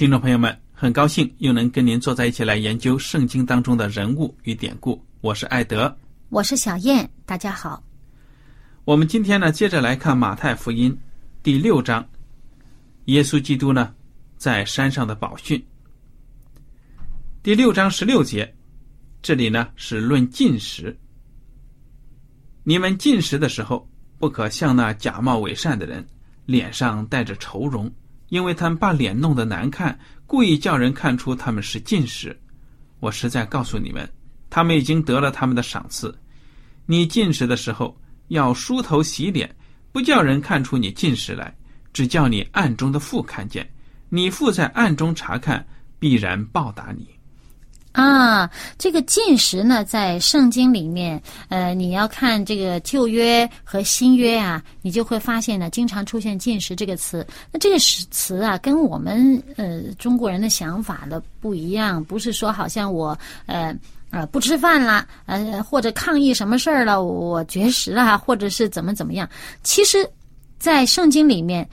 听众朋友们，很高兴又能跟您坐在一起来研究圣经当中的人物与典故。我是艾德，我是小燕，大家好。我们今天呢，接着来看马太福音。第六章，耶稣基督呢，在山上的宝训。第六章十六节，这里呢是论进食。你们进食的时候，不可像那假冒伪善的人，脸上带着愁容，因为他们把脸弄得难看，故意叫人看出他们是近视。我实在告诉你们，他们已经得了他们的赏赐。你进食的时候，要梳头洗脸。不叫人看出你进食来，只叫你暗中的父看见，你父在暗中查看，必然报答你。啊，这个进食呢，在圣经里面，呃，你要看这个旧约和新约啊，你就会发现呢，经常出现进食这个词。那这个词啊，跟我们呃中国人的想法的不一样，不是说好像我呃。啊，不吃饭了，呃，或者抗议什么事儿了，我绝食了，或者是怎么怎么样？其实，在圣经里面，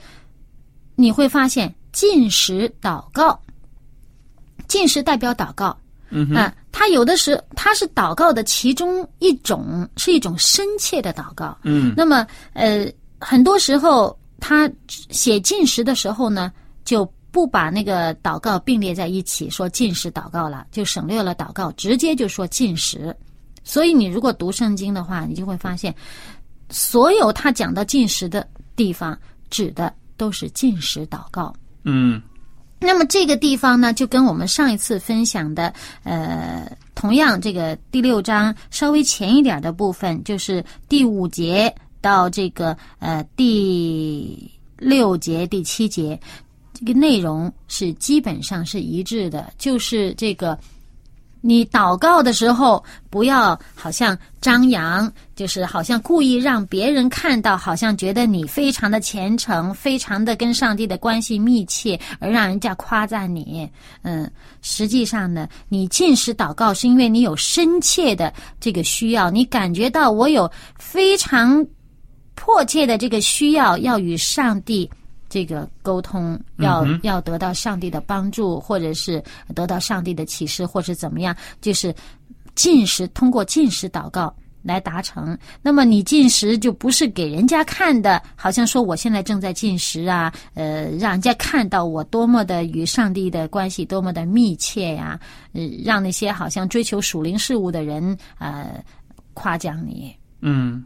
你会发现进食祷告，进食代表祷告，嗯啊，他有的时他是祷告的其中一种，是一种深切的祷告，嗯，那么呃，很多时候他写进食的时候呢，就。不把那个祷告并列在一起，说进食祷告了，就省略了祷告，直接就说进食。所以你如果读圣经的话，你就会发现，所有他讲到进食的地方，指的都是进食祷告。嗯，那么这个地方呢，就跟我们上一次分享的，呃，同样这个第六章稍微前一点的部分，就是第五节到这个呃第六节、第七节。这个内容是基本上是一致的，就是这个，你祷告的时候不要好像张扬，就是好像故意让别人看到，好像觉得你非常的虔诚，非常的跟上帝的关系密切，而让人家夸赞你。嗯，实际上呢，你进食祷告是因为你有深切的这个需要，你感觉到我有非常迫切的这个需要，要与上帝。这个沟通要要得到上帝的帮助，或者是得到上帝的启示，或者怎么样，就是进食，通过进食祷告来达成。那么你进食就不是给人家看的，好像说我现在正在进食啊，呃，让人家看到我多么的与上帝的关系多么的密切呀，呃，让那些好像追求属灵事物的人呃夸奖你。嗯，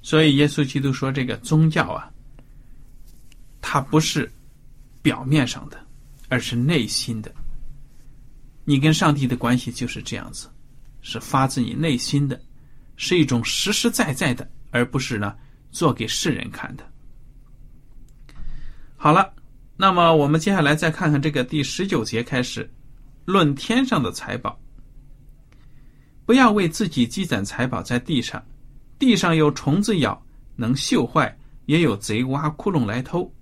所以耶稣基督说这个宗教啊。它不是表面上的，而是内心的。你跟上帝的关系就是这样子，是发自你内心的，是一种实实在在的，而不是呢做给世人看的。好了，那么我们接下来再看看这个第十九节开始论天上的财宝。不要为自己积攒财宝在地上，地上有虫子咬，能锈坏；也有贼挖窟窿来偷。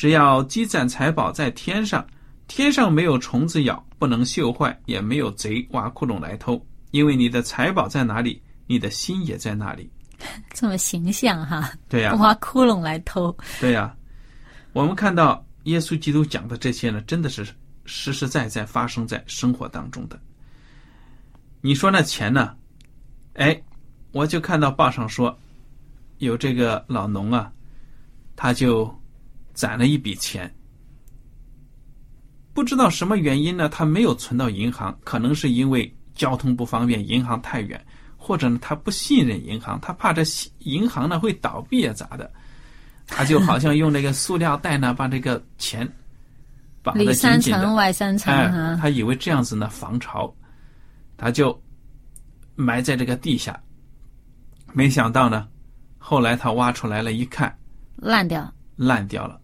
只要积攒财宝在天上，天上没有虫子咬，不能锈坏，也没有贼挖窟窿来偷。因为你的财宝在哪里，你的心也在哪里。这么形象哈？对呀、挖窟窿来偷。对呀、我们看到耶稣基督讲的这些呢，真的是实实在在发生在生活当中的。你说那钱呢？哎，我就看到报上说，有这个老农啊，他就攒了一笔钱，不知道什么原因呢，他没有存到银行，可能是因为交通不方便，银行太远，或者呢他不信任银行，他怕这银行呢会倒闭啊咋的？他就好像用那个塑料袋呢，把这个钱绑得紧紧的层，外三层哎，。他以为这样子呢防潮，他就埋在这个地下。没想到呢，后来他挖出来了，一看烂掉。烂掉了。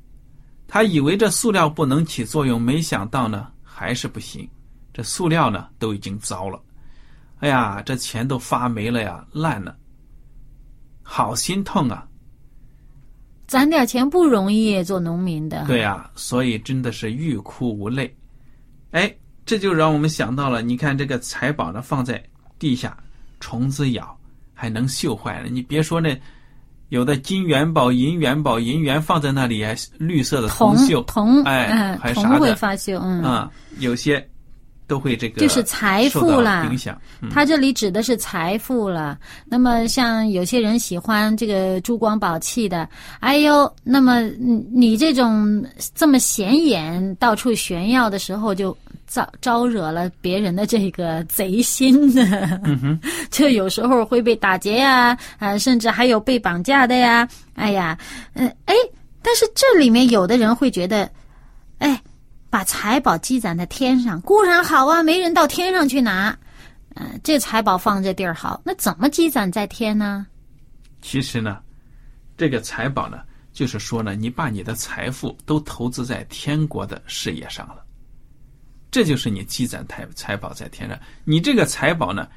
他以为这塑料不能起作用，没想到呢还是不行。这塑料呢都已经糟了，哎呀，这钱都发霉了呀，烂了，好心痛啊！攒点钱不容易，做农民的。对呀、所以真的是欲哭无泪。哎，这就让我们想到了，你看这个财宝呢放在地下，虫子咬还能锈坏了。你别说那有的金元宝、银元宝、银元放在那里还绿色的铜铜锈，铜哎嗯铜还啥的会发锈，嗯，啊、有些都会这个就是财富啦影响。嗯它这里指的是财富了。那么像有些人喜欢这个珠光宝气的，哎呦，那么你你这种这么显眼、到处炫耀的时候，就招招惹了别人的这个贼心呢。就有时候会被打劫呀，啊，甚至还有被绑架的呀。哎呀，嗯、哎，但是这里面有的人会觉得，哎，把财宝积攒在天上固然好啊，没人到天上去拿。嗯、这财宝放这地儿好，那怎么积攒在天呢？其实呢，这个财宝呢，就是说呢，你把你的财富都投资在天国的事业上了，这就是你积攒财财宝在天上。你这个财宝呢，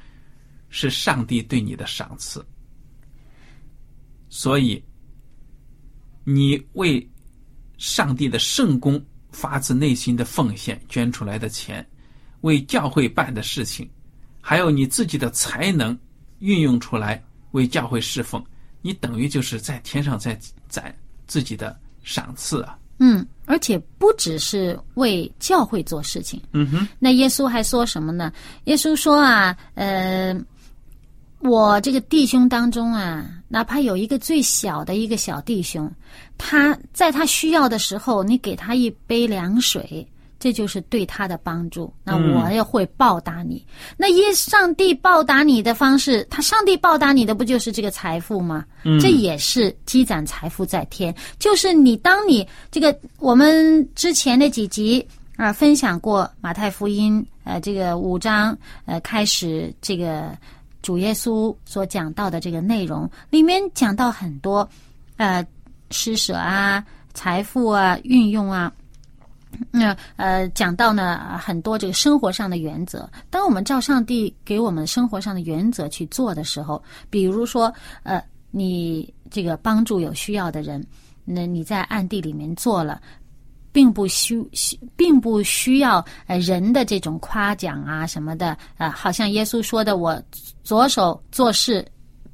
是上帝对你的赏赐，所以你为上帝的圣功发自内心的奉献捐出来的钱，为教会办的事情，还有你自己的才能运用出来为教会侍奉，你等于就是在天上在攒自己的赏赐啊。嗯，而且不只是为教会做事情，嗯哼，那耶稣还说什么呢？耶稣说啊，呃，我这个弟兄当中啊，哪怕有一个最小的一个小弟兄，他在他需要的时候，你给他一杯凉水，这就是对他的帮助。那嗯我也会报答你。那耶上帝报答你的方式，他上帝报答你的不就是这个财富吗？这也是积攒财富在天，就是你当你这个我们之前的几集啊、分享过马太福音呃这个五章呃开始这个主耶稣所讲到的这个内容，里面讲到很多呃施舍啊、财富啊、运用啊。那呃，讲到呢很多这个生活上的原则。当我们照上帝给我们生活上的原则去做的时候，比如说呃，你这个帮助有需要的人，那你在暗地里面做了。并不需需，并不需要呃人的这种夸奖啊什么的啊、呃好像耶稣说的，我左手做事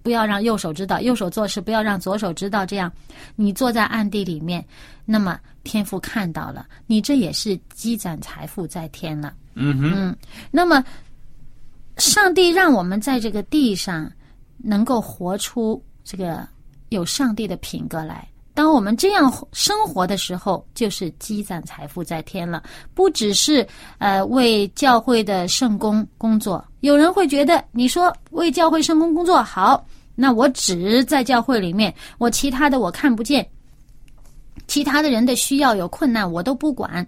不要让右手知道，右手做事不要让左手知道，这样你坐在暗地里面，那么天父看到了，你这也是积攒财富在天了。嗯哼，那么，上帝让我们在这个地上能够活出这个有上帝的品格来。当我们这样生活的时候，就是积攒财富在天了。不只是呃为教会的圣工工作，有人会觉得你说为教会圣工工作好，那我只在教会里面，我其他的我看不见，其他的人的需要有困难我都不管，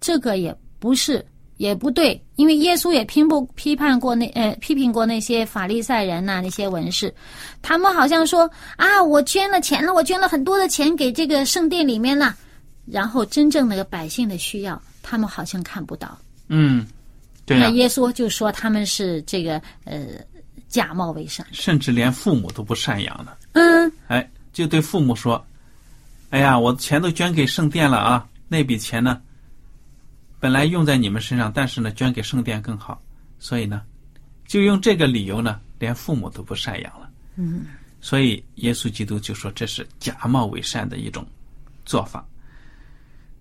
这个也不是也不对，因为耶稣也批不批判过那呃批评过那些法利赛人呐、那些文士，他们好像说啊，我捐了钱了，我捐了很多的钱给这个圣殿里面了，然后真正那个百姓的需要，他们好像看不到。嗯，对呀、那耶稣就说他们是这个呃假冒为善。甚至连父母都不赡养了。嗯，哎，就对父母说：“哎呀，我钱都捐给圣殿了啊，那笔钱呢，本来用在你们身上，但是呢，捐给圣殿更好，所以呢，就用这个理由呢，连父母都不赡养了。”嗯，所以耶稣基督就说这是假冒伪善的一种做法。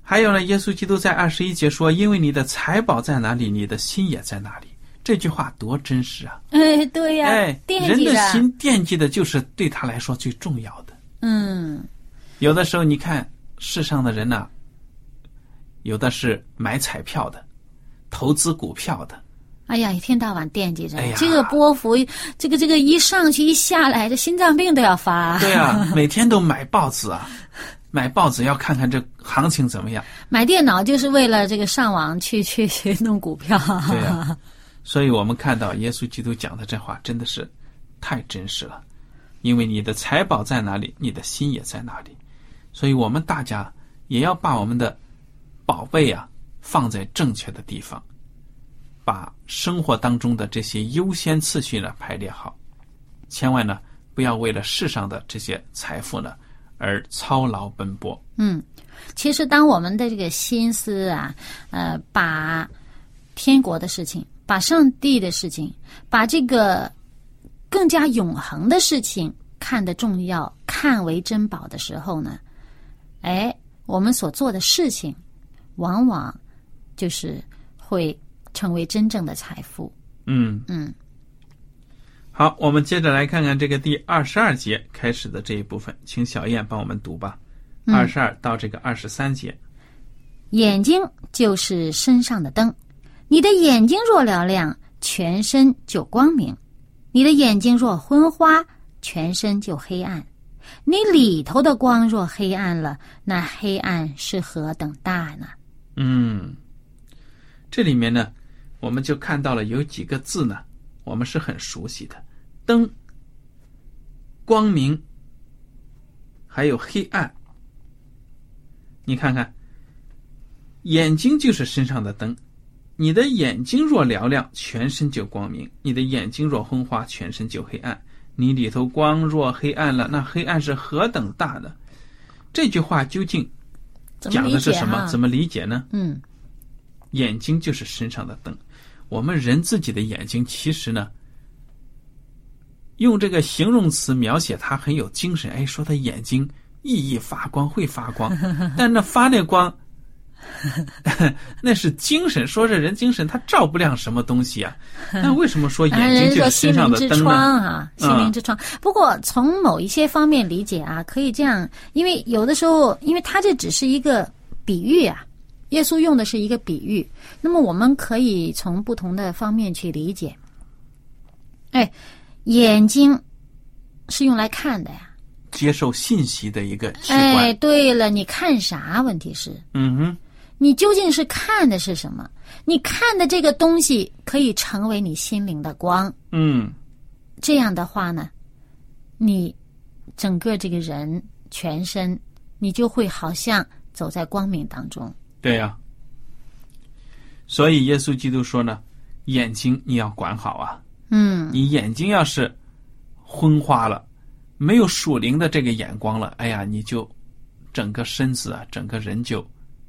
还有呢，耶稣基督在二十一节说：“因为你的财宝在哪里，你的心也在哪里。”这句话多真实啊！哎，对呀、哎，人惦记着。的心惦记的就是对他来说最重要的。嗯，有的时候你看世上的人呐、有的是买彩票的，投资股票的，哎呀，一天到晚惦记着、哎呀这个波幅，这个这个一上去一下来，这心脏病都要发。对啊，每天都买报纸啊，买报纸要看看这行情怎么样。买电脑就是为了这个上网去去去弄股票。对呀、所以我们看到耶稣基督讲的这话真的是太真实了，因为你的财宝在哪里，你的心也在哪里。所以我们大家也要把我们的宝贝啊放在正确的地方，把生活当中的这些优先次序呢排列好，千万呢不要为了世上的这些财富呢而操劳奔波。嗯，其实当我们的这个心思啊，呃，把天国的事情、把上帝的事情、把这个更加永恒的事情看得重要、看为珍宝的时候呢，哎，我们所做的事情，往往就是会成为真正的财富。嗯嗯，好，我们接着来看看这个第二十二节开始的这一部分，请小燕帮我们读吧。二十二到这个二十三节，眼睛就是身上的灯，你的眼睛若嘹亮，全身就光明；你的眼睛若昏花，全身就黑暗。你里头的光若黑暗了，那黑暗是何等大呢？嗯，这里面呢，我们就看到了有几个字呢，我们是很熟悉的：灯、光明，还有黑暗。你看看，眼睛就是身上的灯，你的眼睛若嘹亮，全身就光明；你的眼睛若昏花，全身就黑暗。你里头光若黑暗了，那黑暗是何等大呢？这句话究竟讲的是什么？怎么理解呢？嗯眼睛就是身上的灯。我们人自己的眼睛，其实呢，用这个形容词描写它很有精神。哎，说他眼睛熠熠发光，会发光，但那发那光，那是精神。说这人精神，他照不亮什么东西啊？那为什么说啊，眼睛就是心身上灵之窗的灯呢？啊，心灵之窗。不过从某一些方面理解啊，可以这样，因为有的时候，因为它这只是一个比喻啊，耶稣用的是一个比喻，那么我们可以从不同的方面去理解。哎，眼睛是用来看的呀。接受信息的一个器哎，对了，你看啥？问题是，嗯哼，你究竟是看的是什么？你看的这个东西可以成为你心灵的光。嗯，这样的话呢，你整个这个人全身，你就会好像走在光明当中。对呀、所以耶稣基督说呢，眼睛你要管好啊。嗯，你眼睛要是昏花了，没有属灵的这个眼光了，哎呀，你就整个身子啊，整个人就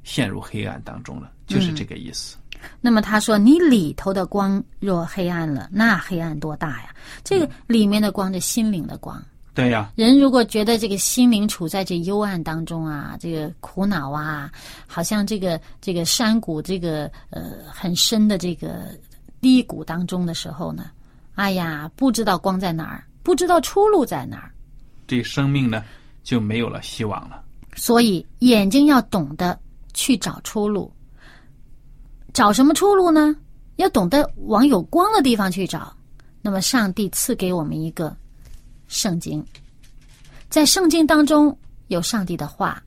陷入黑暗当中了，就是这个意思。那么他说，你里头的光若黑暗了，那黑暗多大呀？这个里面的光，这心灵的光。对呀、人如果觉得这个心灵处在这幽暗当中啊，这个苦恼啊，好像这个这个山谷这个呃很深的这个低谷当中的时候呢，哎呀，不知道光在哪儿，不知道出路在哪儿。这生命呢就没有了希望了。所以眼睛要懂得去找出路。找什么出路呢？要懂得往有光的地方去找。那么，上帝赐给我们一个圣经，在圣经当中有上帝的话。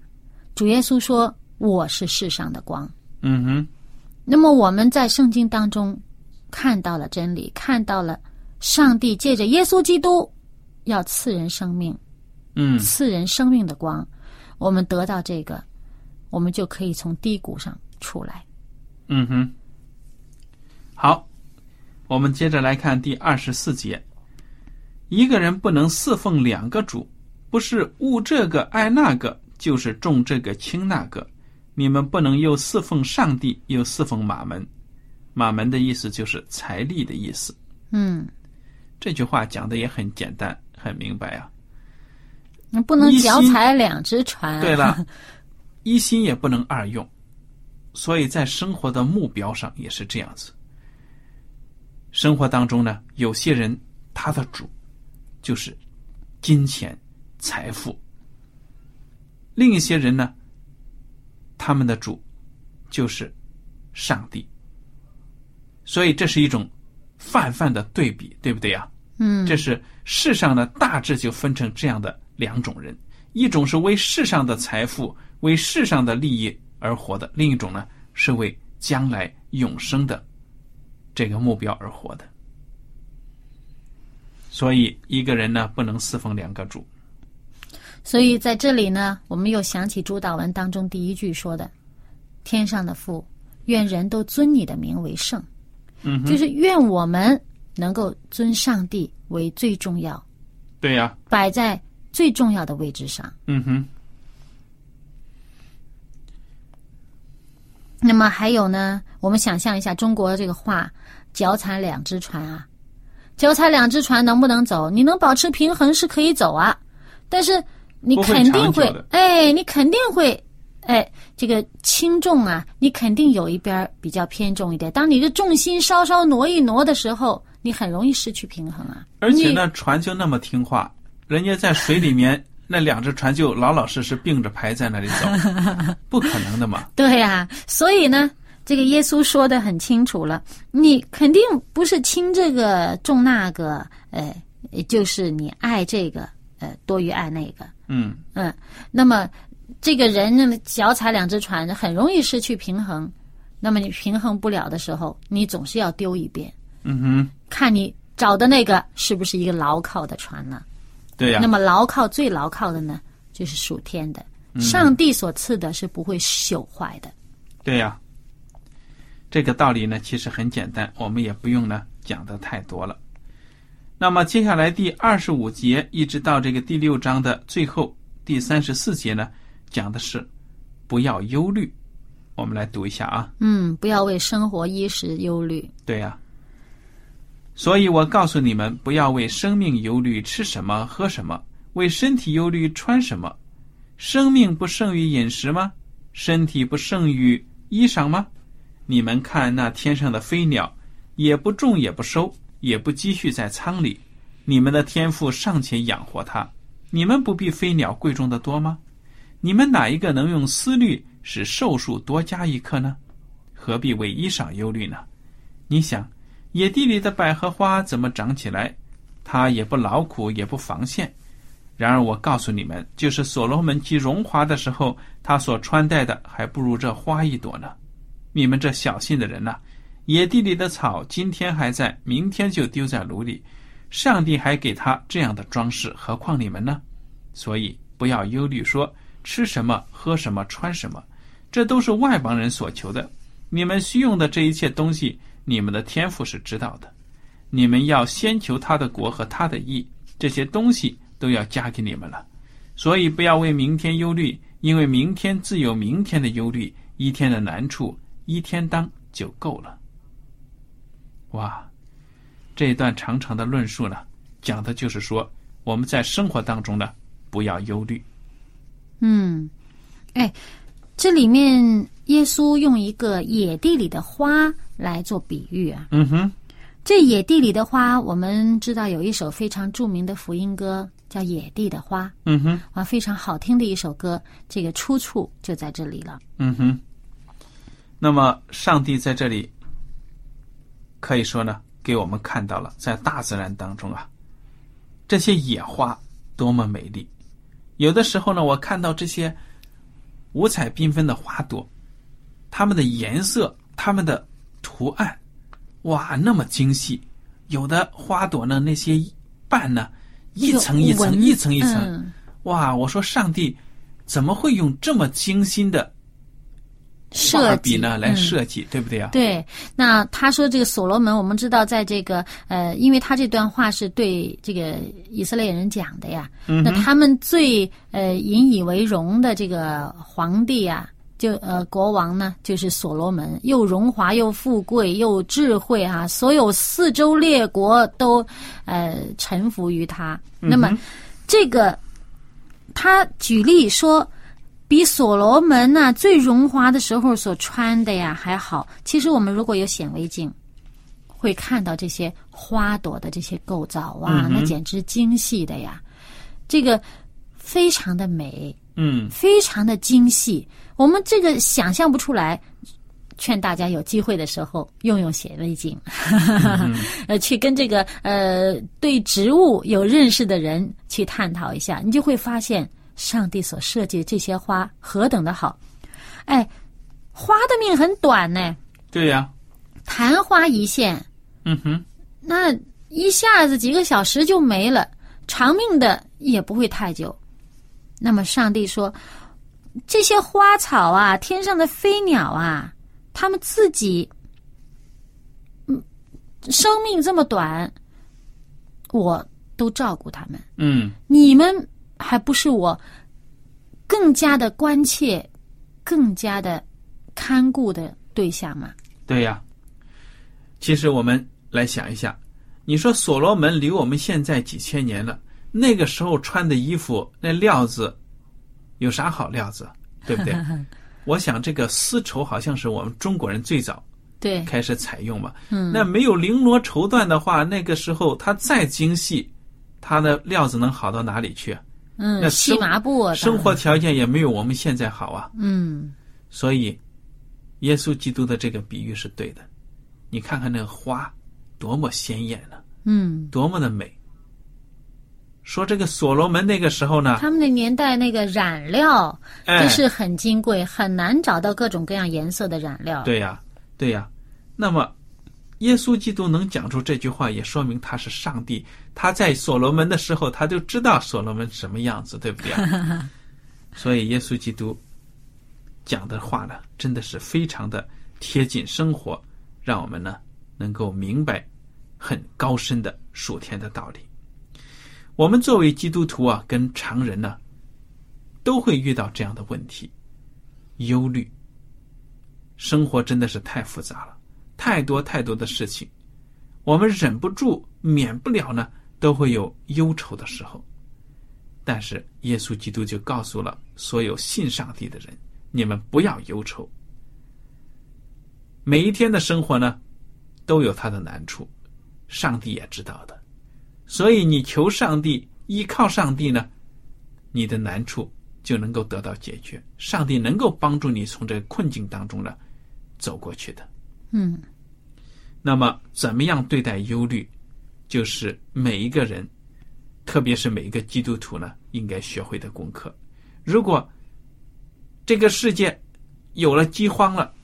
主耶稣说：“我是世上的光。嗯哼，”那么我们在圣经当中看到了真理，看到了上帝借着耶稣基督要赐人生命，嗯，赐人生命的光，我们得到这个，我们就可以从低谷上出来。嗯哼。好，我们接着来看第二十四节。一个人不能侍奉两个主，不是务这个爱那个，就是重这个轻那个。你们不能又侍奉上帝，又侍奉马门。马门的意思就是财力的意思。嗯，这句话讲的也很简单，很明白啊。你不能脚踩两只船。对了，一心也不能二用，所以在生活的目标上也是这样子。生活当中呢，有些人他的主就是金钱、财富；另一些人呢，他们的主就是上帝。所以这是一种泛泛的对比，对不对呀？嗯，这是世上呢大致就分成这样的两种人：一种是为世上的财富、为世上的利益而活的；另一种呢是为将来永生的这个目标而活的。所以，一个人呢不能侍奉两个主。所以在这里呢，我们又想起主祷文当中第一句说的：“天上的父，愿人都尊你的名为圣。”嗯，就是愿我们能够尊上帝为最重要，对呀、摆在最重要的位置上。嗯哼，那么还有呢，我们想象一下中国这个话“脚踩两只船”啊，脚踩两只船能不能走？你能保持平衡是可以走啊，但是你肯定会哎，你肯定会，哎，这个轻重啊，你肯定有一边儿比较偏重一点。当你的重心稍稍挪一挪的时候，你很容易失去平衡啊。而且呢，船就那么听话，人家在水里面那两只船就老老实实并着排在那里走，不可能的嘛。对呀、所以呢，这个耶稣说的很清楚了，你肯定不是轻这个重那个，呃，就是你爱这个，呃，多于爱那个，嗯，嗯，那么这个人呢，脚踩两只船，很容易失去平衡。那么你平衡不了的时候，你总是要丢一边，嗯哼，看你找的那个是不是一个牢靠的船呢？对呀、那么牢靠最牢靠的呢，就是属天的，上帝所赐的是不会朽坏的。对呀、这个道理呢，其实很简单，我们也不用呢讲的太多了。那么接下来第二十五节一直到这个第六章的最后第三十四节呢，讲的是不要忧虑。我们来读一下啊。嗯，不要为生活衣食忧虑。对呀、所以我告诉你们，不要为生命忧虑吃什么喝什么，为身体忧虑穿什么。生命不胜于饮食吗？身体不胜于衣裳吗？你们看那天上的飞鸟，也不种也不收，也不积蓄在仓里，你们的天赋尚且养活它，你们不比飞鸟贵重的多吗？你们哪一个能用思虑使寿数多加一刻呢？何必为衣裳忧虑呢？你想，野地里的百合花怎么长起来？它也不劳苦，也不防线。然而我告诉你们，就是所罗门极荣华的时候，他所穿戴的还不如这花一朵呢。你们这小心的人呐、野地里的草今天还在，明天就丢在炉里。上帝还给他这样的装饰，何况你们呢？所以不要忧虑说吃什么、喝什么、穿什么，这都是外邦人所求的。你们需用的这一切东西，你们的天赋是知道的。你们要先求他的国和他的义，这些东西都要加给你们了。所以不要为明天忧虑，因为明天自有明天的忧虑，一天的难处一天当就够了。哇，这一段长长的论述呢，讲的就是说我们在生活当中呢，不要忧虑。嗯，哎，这里面耶稣用一个野地里的花来做比喻啊。嗯哼，这野地里的花，我们知道有一首非常著名的福音歌，叫《野地的花》嗯哼，啊，非常好听的一首歌。这个出处就在这里了。嗯哼。那么，上帝在这里可以说呢，给我们看到了在大自然当中啊，这些野花多么美丽。有的时候呢，我看到这些五彩缤纷的花朵，它们的颜色、它们的图案，哇，那么精细。有的花朵呢，那些瓣呢，一层一层、一层一层，嗯。哇！我说上帝怎么会用这么精心的设计。呢来嗯设计，对不对啊？对，那他说这个所罗门，我们知道在这个呃，因为他这段话是对这个以色列人讲的呀，嗯那他们最呃引以为荣的这个皇帝啊，就呃国王呢，就是所罗门，又荣华又富贵又智慧啊，所有四周列国都呃臣服于他。那么这个他举例说。比所罗门呐、最荣华的时候所穿的呀还好。其实我们如果有显微镜，会看到这些花朵的这些构造哇，那简直精细的呀，这个非常的美，嗯，非常的精细。我们这个想象不出来。劝大家有机会的时候用用显微镜，呃，去跟这个呃对植物有认识的人去探讨一下，你就会发现上帝所设计的这些花何等的好。哎，花的命很短呢，对呀、昙花一现，嗯哼，那一下子几个小时就没了，长命的也不会太久。那么上帝说，这些花草啊，天上的飞鸟啊，它们自己，嗯，生命这么短，我都照顾他们。嗯，你们还不是我更加的关切、更加的看顾的对象吗？对呀、其实我们来想一下，你说所罗门离我们现在几千年了，那个时候穿的衣服那料子有啥好料子，对不对？我想这个丝绸好像是我们中国人最早对，开始采用嘛。嗯，那没有绫罗绸缎的话，那个时候它再精细，它的料子能好到哪里去？那嗯，细生麻布啊生活条件也没有我们现在好啊。嗯，所以，耶稣基督的这个比喻是对的。你看看那个花，多么鲜艳呢、嗯，多么的美。说这个所罗门那个时候呢，他们那年代那个染料真，是很金贵，很难找到各种各样颜色的染料。对呀、对呀、那么，耶稣基督能讲出这句话，也说明他是上帝。他在所罗门的时候，他就知道所罗门什么样子，对不对、啊？所以，耶稣基督讲的话呢，真的是非常的贴近生活，让我们呢能够明白很高深的属天的道理。我们作为基督徒啊，跟常人呢，都会遇到这样的问题：忧虑。生活真的是太复杂了，太多太多的事情，我们忍不住、免不了呢，都会有忧愁的时候。但是耶稣基督就告诉了所有信上帝的人：你们不要忧愁。每一天的生活呢，都有它的难处，上帝也知道的。所以你求上帝，依靠上帝呢，你的难处就能够得到解决。上帝能够帮助你从这个困境当中呢走过去的。嗯那么，怎么样对待忧虑，就是每一个人，特别是每一个基督徒呢，应该学会的功课。如果这个世界有了饥荒了，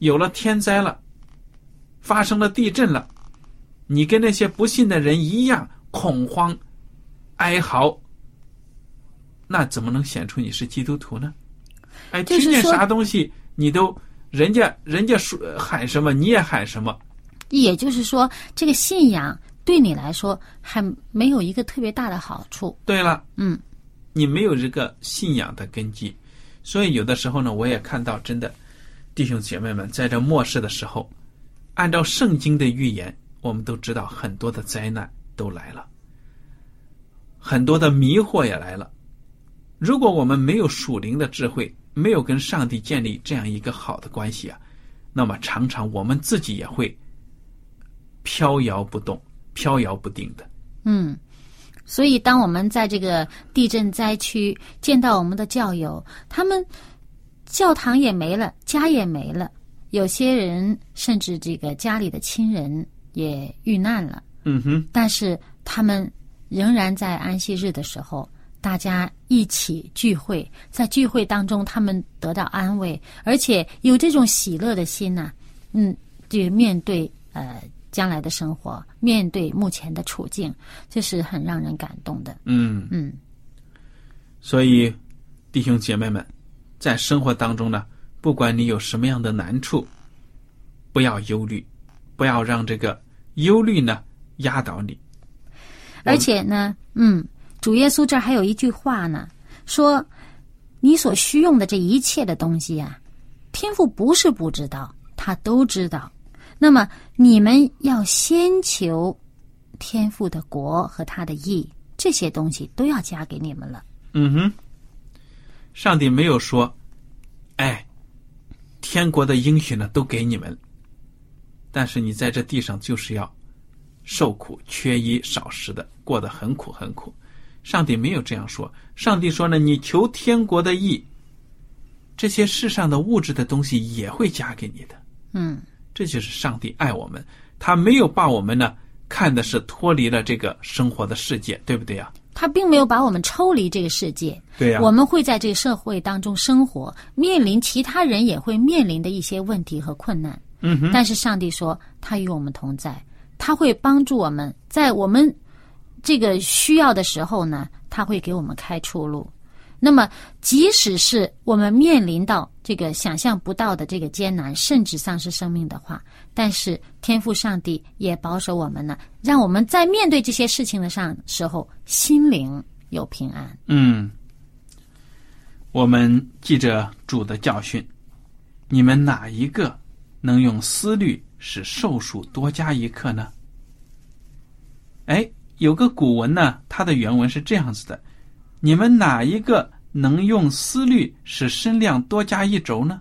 有了天灾了，发生了地震了，你跟那些不信的人一样恐慌、哀嚎，那怎么能显出你是基督徒呢？哎，听见啥东西你都人家人家说喊什么你也喊什么，也就是说，这个信仰对你来说还没有一个特别大的好处。对了，嗯，你没有这个信仰的根基，所以有的时候呢，我也看到真的弟兄姐妹们在这末世的时候，按照圣经的预言，我们都知道很多的灾难都来了，很多的迷惑也来了。如果我们没有属灵的智慧，没有跟上帝建立这样一个好的关系啊，那么常常我们自己也会飘摇不动、飘摇不定的。嗯，所以当我们在这个地震灾区见到我们的教友，他们教堂也没了，家也没了，有些人甚至这个家里的亲人也遇难了，嗯哼，但是他们仍然在安息日的时候。大家一起聚会，在聚会当中，他们得到安慰，而且有这种喜乐的心呐、嗯，就面对呃将来的生活，面对目前的处境，这是很让人感动的。嗯。嗯所以，弟兄姐妹们，在生活当中呢，不管你有什么样的难处，不要忧虑，不要让这个忧虑呢压倒你。而且呢，嗯，主耶稣这儿还有一句话呢，说你所需用的这一切的东西啊，天父不是不知道，他都知道。那么你们要先求天父的国和他的义，这些东西都要加给你们了。嗯哼，上帝没有说，哎，天国的应许呢都给你们，但是你在这地上就是要受苦、缺衣少食的，过得很苦很苦。上帝没有这样说，上帝说呢，你求天国的义，这些世上的物质的东西也会加给你的。嗯，这就是上帝爱我们，他没有把我们呢看的是脱离了这个生活的世界，对不对呀？他并没有把我们抽离这个世界。对呀我们会在这个社会当中生活，面临其他人也会面临的一些问题和困难。嗯哼，但是上帝说，他与我们同在，他会帮助我们，在我们这个需要的时候呢，他会给我们开出路。那么，即使是我们面临到这个想象不到的这个艰难，甚至丧失生命的话，但是天赋上帝也保守我们呢，让我们在面对这些事情的上时候，心灵有平安。嗯，我们记着主的教训，你们哪一个能用思虑使寿数多加一刻呢？哎，有个古文呢，它的原文是这样子的：你们哪一个能用思虑使身量多加一轴呢？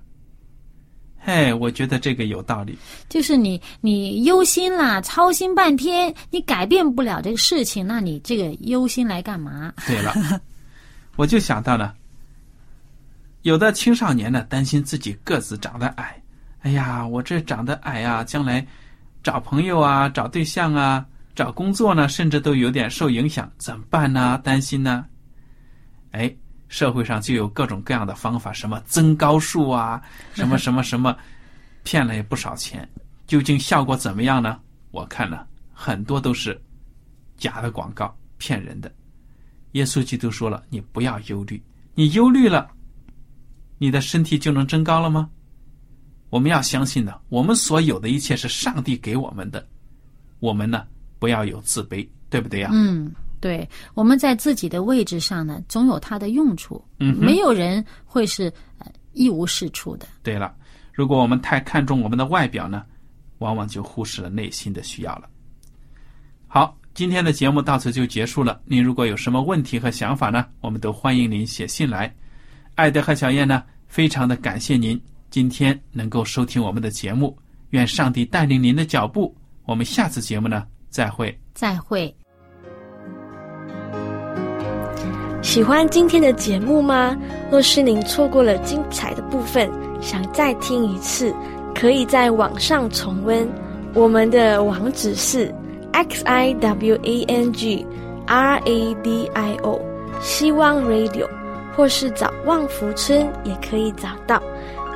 嘿，我觉得这个有道理。就是你你忧心啦，操心半天，你改变不了这个事情，那你这个忧心来干嘛？对了，我就想到了，有的青少年呢担心自己个子长得矮，哎呀，我这长得矮啊，将来找朋友啊、找对象啊、找工作呢，甚至都有点受影响，怎么办呢？担心呢？哎，社会上就有各种各样的方法，什么增高术啊，什么什么什么，骗了也不少钱。究竟效果怎么样呢？我看了，很多都是假的广告，骗人的。耶稣基督说了：“你不要忧虑，你忧虑了，你的身体就能增高了吗？”我们要相信呢，我们所有的一切是上帝给我们的，我们呢不要有自卑，对不对呀？嗯，对，我们在自己的位置上呢，总有它的用处。嗯没有人会是呃一无是处的。对了，如果我们太看重我们的外表呢，往往就忽视了内心的需要了。好，今天的节目到此就结束了。您如果有什么问题和想法呢，我们都欢迎您写信来。艾德和小燕呢，非常的感谢您今天能够收听我们的节目。愿上帝带领您的脚步。我们下次节目呢，再会。再会。喜欢今天的节目吗？若是您错过了精彩的部分，想再听一次，可以在网上重温。我们的网址是 x i w a n g r a d i o 希望 Radio，或是找旺福村也可以找到。